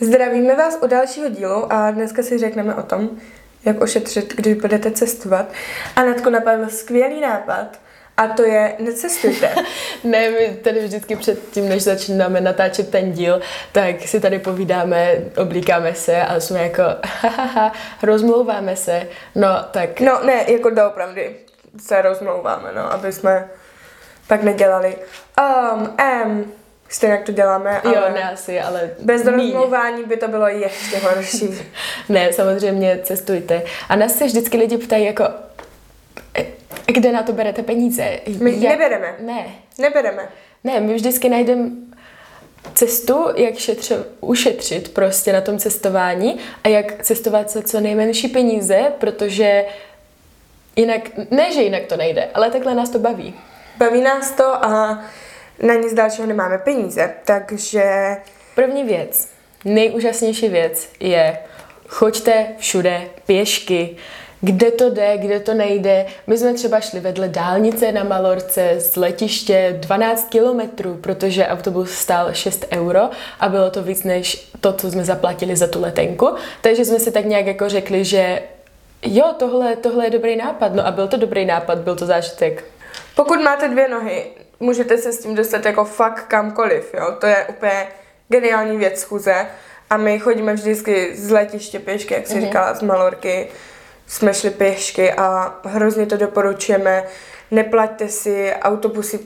Zdravíme vás u dalšího dílu a dneska si řekneme o tom, jak ošetřit, když budete cestovat. A Natko napadl skvělý nápad a to je necestujte. ne, my tady vždycky před tím, než začínáme natáčet ten díl, tak si tady povídáme, oblíkáme se a jsme jako hahaha, rozmlouváme se. No, tak... No, ne, jako doopravdy se rozmlouváme, no, aby jsme tak nedělali. Um, um, Stejně jak to děláme, ale... Jo, ne asi, ale... Bez rozmlouvání by to bylo ještě horší. ne, samozřejmě cestujte. A nás se vždycky lidi ptají jako, e, kde na to berete peníze? My jak... nebereme. Ne. Nebereme. Ne, my vždycky najdeme cestu, jak šetře, ušetřit prostě na tom cestování a jak cestovat za co nejmenší peníze, protože jinak, ne, že jinak to nejde, ale takhle nás to baví. Baví nás to a na nic dalšího nemáme peníze, takže... První věc, nejúžasnější věc je choďte všude pěšky, kde to jde, kde to nejde. My jsme třeba šli vedle dálnice na Malorce z letiště 12 kilometrů, protože autobus stál 6 euro a bylo to víc než to, co jsme zaplatili za tu letenku. Takže jsme si tak nějak jako řekli, že jo, tohle, tohle je dobrý nápad. No a byl to dobrý nápad, byl to zážitek. Pokud máte dvě nohy, můžete se s tím dostat jako fakt kamkoliv, jo. To je úplně geniální věc schůze. A my chodíme vždycky z letiště pěšky, jak si mm-hmm. říkala, z Malorky. Jsme šli pěšky a hrozně to doporučujeme. Neplaťte si autobusy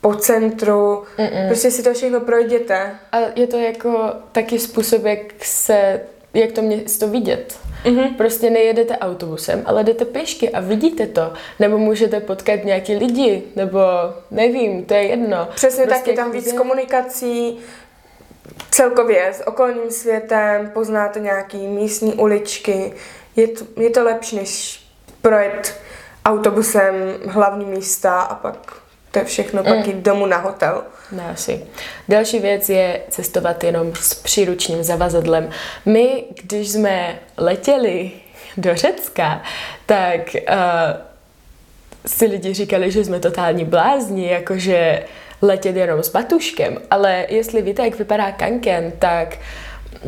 po centru, Mm-mm. prostě si to všechno projděte. A je to jako taky způsob, jak se, jak to mě to vidět. Mm-hmm. Prostě nejedete autobusem, ale jdete pěšky a vidíte to. Nebo můžete potkat nějaký lidi, nebo nevím, to je jedno. Přesně prostě tak, je tam víc komunikací, celkově s okolním světem, poznáte nějaký místní uličky. Je to, je to lepší, než projet autobusem hlavní místa a pak to je všechno, mm. pak jít domů na hotel. Ne, asi. Další věc je cestovat jenom s příručním zavazadlem. My, když jsme letěli do Řecka, tak uh, si lidi říkali, že jsme totální blázni, jakože letět jenom s batuškem. Ale jestli víte, jak vypadá kanken, tak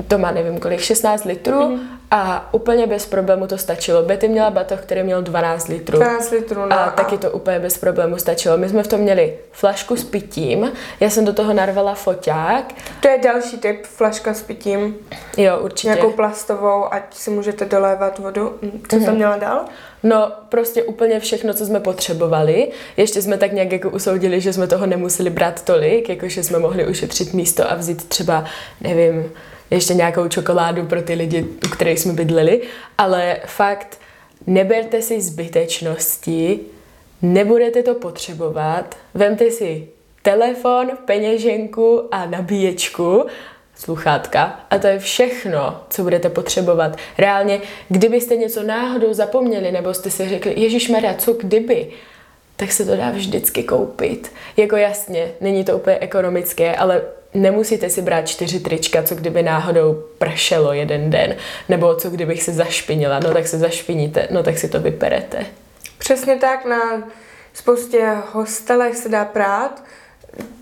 to má nevím kolik, 16 litrů mm-hmm. A úplně bez problému to stačilo. Betty měla batoh, který měl 12 litrů. 12 litrů, no. A, taky to úplně bez problému stačilo. My jsme v tom měli flašku s pitím, já jsem do toho narvala foťák. To je další typ, flaška s pitím. Jo, určitě. Nějakou plastovou, ať si můžete dolévat vodu. Co mm-hmm. tam měla dál? No, prostě úplně všechno, co jsme potřebovali. Ještě jsme tak nějak jako usoudili, že jsme toho nemuseli brát tolik, jako že jsme mohli ušetřit místo a vzít třeba, nevím, ještě nějakou čokoládu pro ty lidi, u kterých jsme bydleli, ale fakt neberte si zbytečnosti, nebudete to potřebovat, vemte si telefon, peněženku a nabíječku, sluchátka a to je všechno, co budete potřebovat. Reálně, kdybyste něco náhodou zapomněli nebo jste si řekli, Ježíš Maria, co kdyby, tak se to dá vždycky koupit. Jako jasně, není to úplně ekonomické, ale nemusíte si brát čtyři trička, co kdyby náhodou pršelo jeden den, nebo co kdybych se zašpinila, no tak se zašpiníte, no tak si to vyperete. Přesně tak, na spoustě hostelech se dá prát,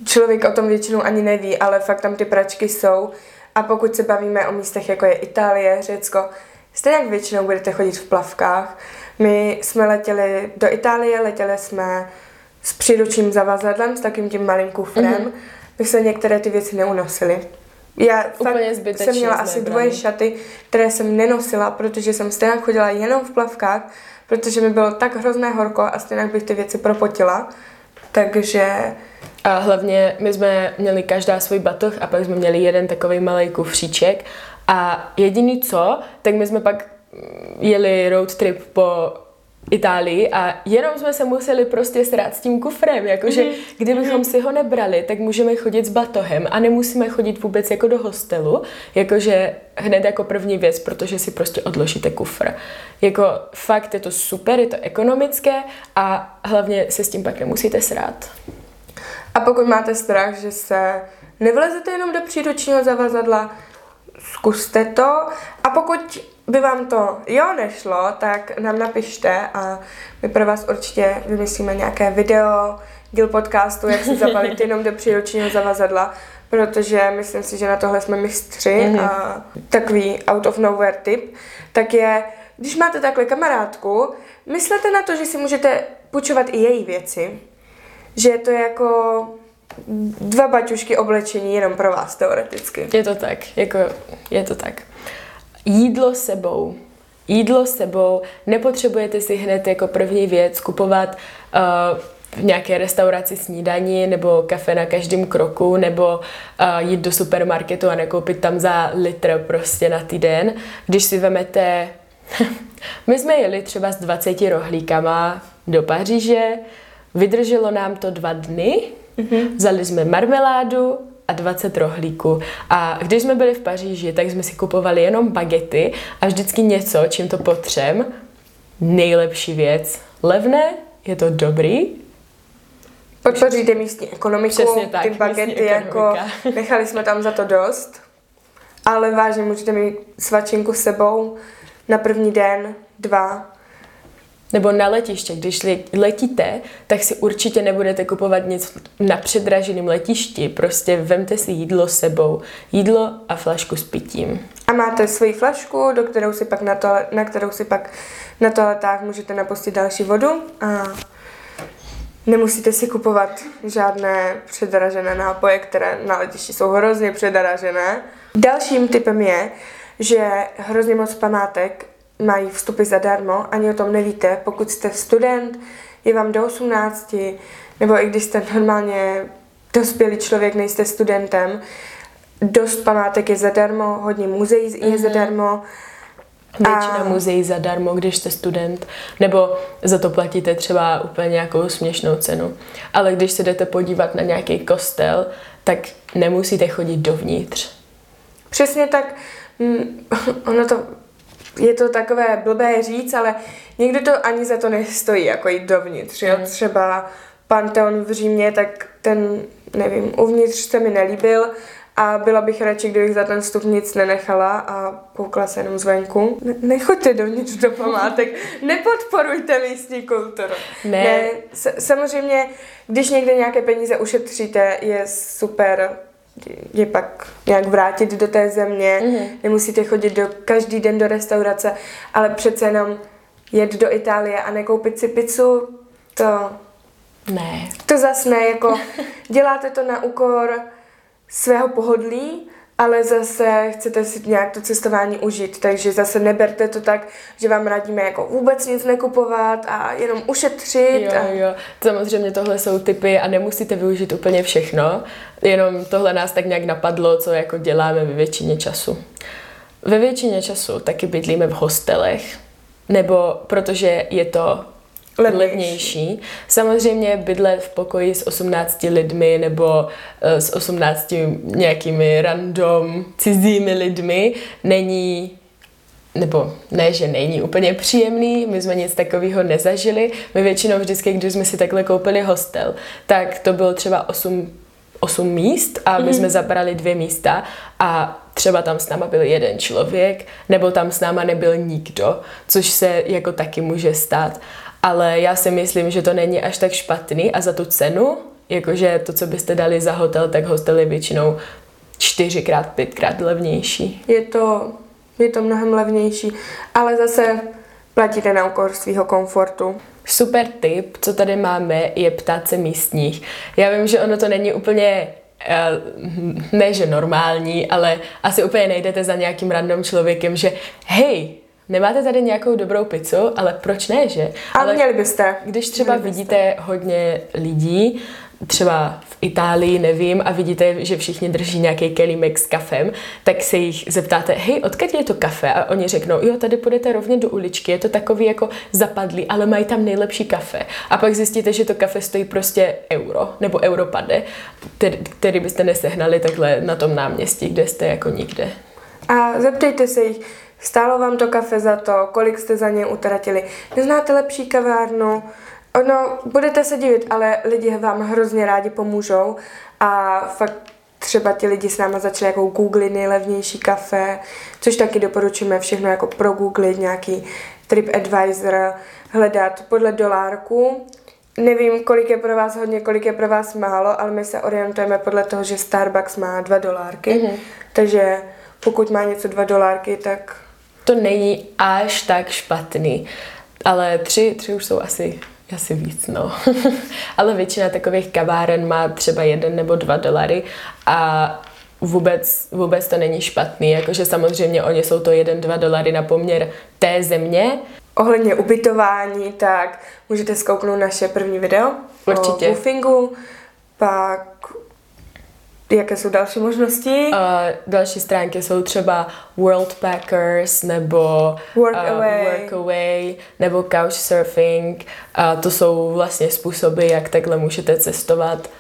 člověk o tom většinou ani neví, ale fakt tam ty pračky jsou a pokud se bavíme o místech jako je Itálie, Řecko, stejně jak většinou budete chodit v plavkách. My jsme letěli do Itálie, letěli jsme s příručním zavazadlem, s takým tím malým kufrem. Mm-hmm bych se některé ty věci neunosily. Já Úplně fakt jsem měla asi dvoje šaty, které jsem nenosila, protože jsem stejně chodila jenom v plavkách, protože mi bylo tak hrozné horko a stejně bych ty věci propotila. Takže... A hlavně my jsme měli každá svůj batoh a pak jsme měli jeden takový malý kufříček a jediný co, tak my jsme pak jeli road trip po Itálii a jenom jsme se museli prostě srát s tím kufrem, jakože mm-hmm. kdybychom mm-hmm. si ho nebrali, tak můžeme chodit s batohem a nemusíme chodit vůbec jako do hostelu, jakože hned jako první věc, protože si prostě odložíte kufr. Jako fakt je to super, je to ekonomické a hlavně se s tím pak nemusíte srát. A pokud máte strach, že se nevlezete jenom do příručního zavazadla, zkuste to. A pokud by vám to jo nešlo, tak nám napište a my pro vás určitě vymyslíme nějaké video, díl podcastu, jak se zabalit jenom do příručního zavazadla, protože myslím si, že na tohle jsme mistři mm-hmm. a takový out of nowhere tip, tak je, když máte takhle kamarádku, myslete na to, že si můžete půjčovat i její věci, že je to jako dva baťušky oblečení jenom pro vás teoreticky. Je to tak, jako je to tak. Jídlo sebou. Jídlo sebou, nepotřebujete si hned jako první věc kupovat uh, v nějaké restauraci snídaní nebo kafe na každém kroku nebo uh, jít do supermarketu a nekoupit tam za litr prostě na týden. Když si vemete, my jsme jeli třeba s 20 rohlíkama do Paříže, vydrželo nám to dva dny, mm-hmm. vzali jsme marmeládu, a 20 rohlíků. A když jsme byli v Paříži, tak jsme si kupovali jenom bagety a vždycky něco, čím to potřem. Nejlepší věc. Levné, je to dobrý Podpoříte místní ekonomiku, Přesně tak, ty bagety jako nechali jsme tam za to dost, ale vážně můžete mít svačinku s sebou na první den, dva, nebo na letiště, když letíte, tak si určitě nebudete kupovat nic na předraženém letišti. Prostě vemte si jídlo sebou. Jídlo a flašku s pitím. A máte svoji flašku, do kterou si pak na, to, na kterou si pak na toaletách můžete napustit další vodu a Nemusíte si kupovat žádné předražené nápoje, které na letišti jsou hrozně předražené. Dalším typem je, že hrozně moc památek mají vstupy zadarmo, ani o tom nevíte. Pokud jste student, je vám do 18, nebo i když jste normálně dospělý člověk, nejste studentem, dost památek je zadarmo, hodně muzeí je mm-hmm. zadarmo Většina a... muzeí zadarmo, když jste student, nebo za to platíte třeba úplně nějakou směšnou cenu. Ale když se jdete podívat na nějaký kostel, tak nemusíte chodit dovnitř. Přesně tak. Mm, ono to, je to takové blbé říct, ale někdy to ani za to nestojí, jako jít dovnitř. Jo? Mm. Třeba Panteon v Římě, tak ten, nevím, uvnitř se mi nelíbil, a byla bych radši, kdybych za ten vstup nic nenechala a koukla se jenom zvenku. Ne- nechoďte dovnitř do památek, nepodporujte místní kulturu. Ne. ne s- samozřejmě, když někde nějaké peníze ušetříte, je super je pak nějak vrátit do té země, mm-hmm. nemusíte chodit do, každý den do restaurace, ale přece jenom jet do Itálie a nekoupit si pizzu, to... Ne. To zas ne, jako děláte to na úkor svého pohodlí, ale zase chcete si nějak to cestování užít, takže zase neberte to tak, že vám radíme jako vůbec nic nekupovat a jenom ušetřit. Jo, a... jo, samozřejmě tohle jsou typy a nemusíte využít úplně všechno, jenom tohle nás tak nějak napadlo, co jako děláme ve většině času. Ve většině času taky bydlíme v hostelech, nebo protože je to levnější. levnější. Samozřejmě bydlet v pokoji s 18 lidmi nebo uh, s 18 nějakými random cizími lidmi není nebo ne, že není úplně příjemný, my jsme nic takového nezažili. My většinou vždycky, když jsme si takhle koupili hostel, tak to bylo třeba 8, 8 míst a my mm-hmm. jsme zabrali dvě místa a třeba tam s náma byl jeden člověk, nebo tam s náma nebyl nikdo, což se jako taky může stát ale já si myslím, že to není až tak špatný a za tu cenu, jakože to, co byste dali za hotel, tak hostel je většinou čtyřikrát, pětkrát levnější. Je to, je to mnohem levnější, ale zase platíte na úkor svého komfortu. Super tip, co tady máme, je ptát se místních. Já vím, že ono to není úplně eh, ne, že normální, ale asi úplně nejdete za nějakým random člověkem, že hej, nemáte tady nějakou dobrou pizzu, ale proč ne, že? Ale, ale měli byste. Když třeba měli vidíte byste. hodně lidí, třeba v Itálii, nevím, a vidíte, že všichni drží nějaký kelímek s kafem, tak se jich zeptáte, hej, odkud je to kafe? A oni řeknou, jo, tady půjdete rovně do uličky, je to takový jako zapadlý, ale mají tam nejlepší kafe. A pak zjistíte, že to kafe stojí prostě euro, nebo europade, který, který byste nesehnali takhle na tom náměstí, kde jste jako nikde. A zeptejte se jich, Stálo vám to kafe za to, kolik jste za ně utratili. Neznáte lepší kavárnu? Ono, budete se divit, ale lidi vám hrozně rádi pomůžou a fakt třeba ti lidi s náma začali jako googlit nejlevnější kafe, což taky doporučujeme všechno jako pro googlit nějaký TripAdvisor, hledat podle dolárku nevím, kolik je pro vás hodně, kolik je pro vás málo, ale my se orientujeme podle toho, že Starbucks má dva dolárky, Mhm. mm-hmm. takže pokud má něco dva dolárky, tak To není až tak špatný, ale tři, tři už jsou asi, asi víc, no. ale většina takových kaváren má třeba jeden nebo dva dolary a vůbec, vůbec to není špatný, jakože samozřejmě oni jsou to jeden, dva dolary na poměr té země, ohledně ubytování, tak můžete zkouknout naše první video Určitě. o woofingu, pak jaké jsou další možnosti. A další stránky jsou třeba Worldpackers nebo Workaway. uh, Workaway nebo Couchsurfing. A to jsou vlastně způsoby, jak takhle můžete cestovat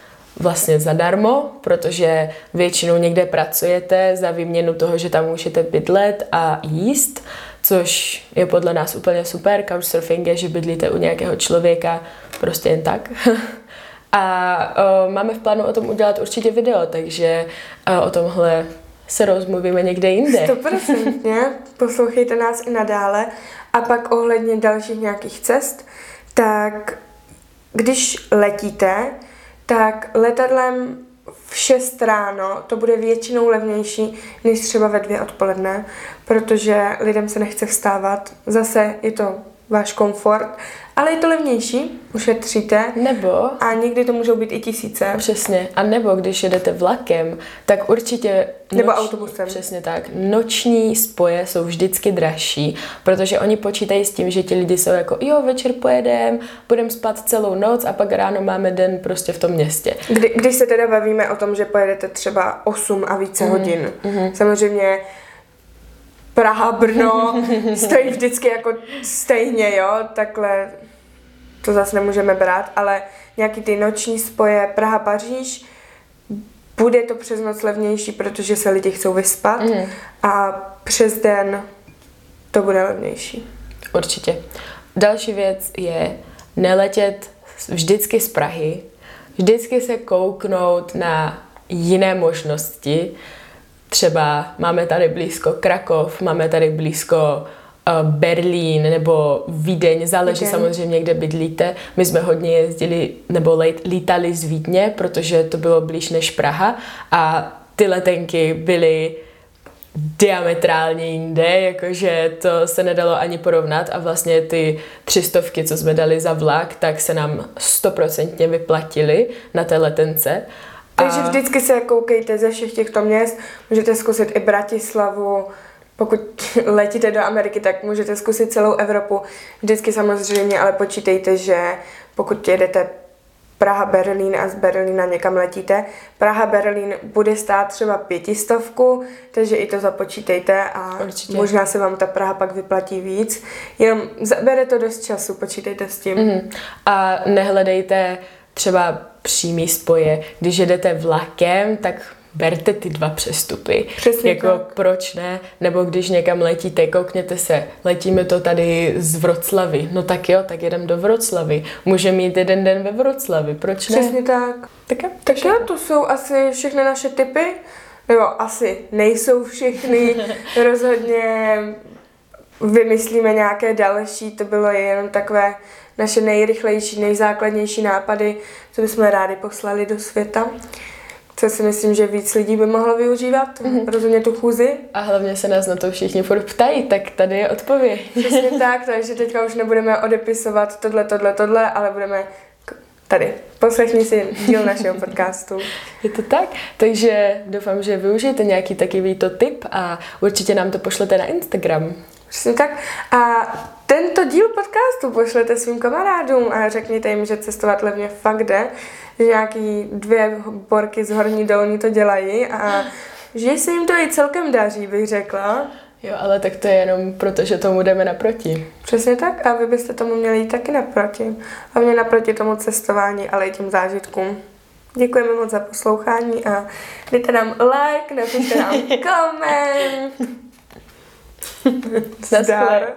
vlastně zadarmo, protože většinou někde pracujete za výměnu toho, že tam můžete bydlet a jíst, což je podle nás úplně super. Couchsurfing je, že bydlíte u nějakého člověka prostě jen tak. A uh, máme v plánu o tom udělat určitě video, takže uh, o tomhle se rozmluvíme někde jinde. Stoprocentně, poslouchejte nás i nadále. A pak ohledně dalších nějakých cest, tak když letíte, tak letadlem v 6 ráno to bude většinou levnější než třeba ve dvě odpoledne, protože lidem se nechce vstávat. Zase je to váš komfort, ale je to levnější, ušetříte Nebo a někdy to můžou být i tisíce. Přesně. A nebo když jedete vlakem, tak určitě... Nebo autobusem. Přesně tak. Noční spoje jsou vždycky dražší, protože oni počítají s tím, že ti lidi jsou jako, jo, večer pojedem, budeme spát celou noc a pak ráno máme den prostě v tom městě. Kdy, když se teda bavíme o tom, že pojedete třeba 8 a více mm, hodin, mm. samozřejmě Praha, Brno stojí vždycky jako stejně, jo, takhle to zase nemůžeme brát, ale nějaký ty noční spoje Praha, Paříž, bude to přes noc levnější, protože se lidi chcou vyspat Mhm. a přes den to bude levnější. Určitě. Další věc je neletět vždycky z Prahy, vždycky se kouknout na jiné možnosti. Třeba máme tady blízko Krakov, máme tady blízko uh, Berlín nebo Vídeň, záleží Vídeň. samozřejmě, kde bydlíte. My jsme hodně jezdili nebo lítali z Vídně, protože to bylo blíž než Praha a ty letenky byly diametrálně jinde, jakože to se nedalo ani porovnat a vlastně ty třistovky, co jsme dali za vlak, tak se nám stoprocentně vyplatily na té letence. Takže vždycky se koukejte ze všech těchto měst, můžete zkusit i Bratislavu, pokud letíte do Ameriky, tak můžete zkusit celou Evropu. Vždycky samozřejmě, ale počítejte, že pokud jedete Praha, Berlín a z Berlína někam letíte, Praha, Berlín bude stát třeba pětistovku, takže i to započítejte a Určitě. možná se vám ta Praha pak vyplatí víc. Jenom zabere to dost času, počítejte s tím. Mhm. A nehledejte třeba přímý spoje. Když jedete vlakem, tak berte ty dva přestupy. Přesně jako tak. proč ne? Nebo když někam letíte, koukněte se, letíme to tady z Vroclavy. No tak jo, tak jedem do Vroclavy. Můžeme mít jeden den ve Vroclavi, proč ne? Přesně tak. Tak jo, Tak jo, to jsou asi všechny naše tipy. Nebo asi nejsou všechny. Rozhodně vymyslíme nějaké další. To bylo jenom takové naše nejrychlejší, nejzákladnější nápady, co bychom rádi poslali do světa. Co si myslím, že víc lidí by mohlo využívat. Mm-hmm. Rozhodně tu chůzi. A hlavně se nás na to všichni furt ptají, tak tady je odpověď. Přesně tak, takže teďka už nebudeme odepisovat tohle, tohle, tohle, ale budeme tady. Poslechni si díl našeho podcastu. Je to tak? Takže doufám, že využijete nějaký takovýto tip a určitě nám to pošlete na Instagram. Přesně tak. A tento díl podcastu pošlete svým kamarádům a řekněte jim, že cestovat levně fakt jde, že nějaký dvě borky z horní dolní to dělají a že se jim to i celkem daří, bych řekla. Jo, ale tak to je jenom proto, že tomu jdeme naproti. Přesně tak a vy byste tomu měli jít taky naproti. Hlavně naproti tomu cestování, ale i těm zážitkům. Děkujeme moc za poslouchání a dejte nám like, napište nám koment. That's Zdar.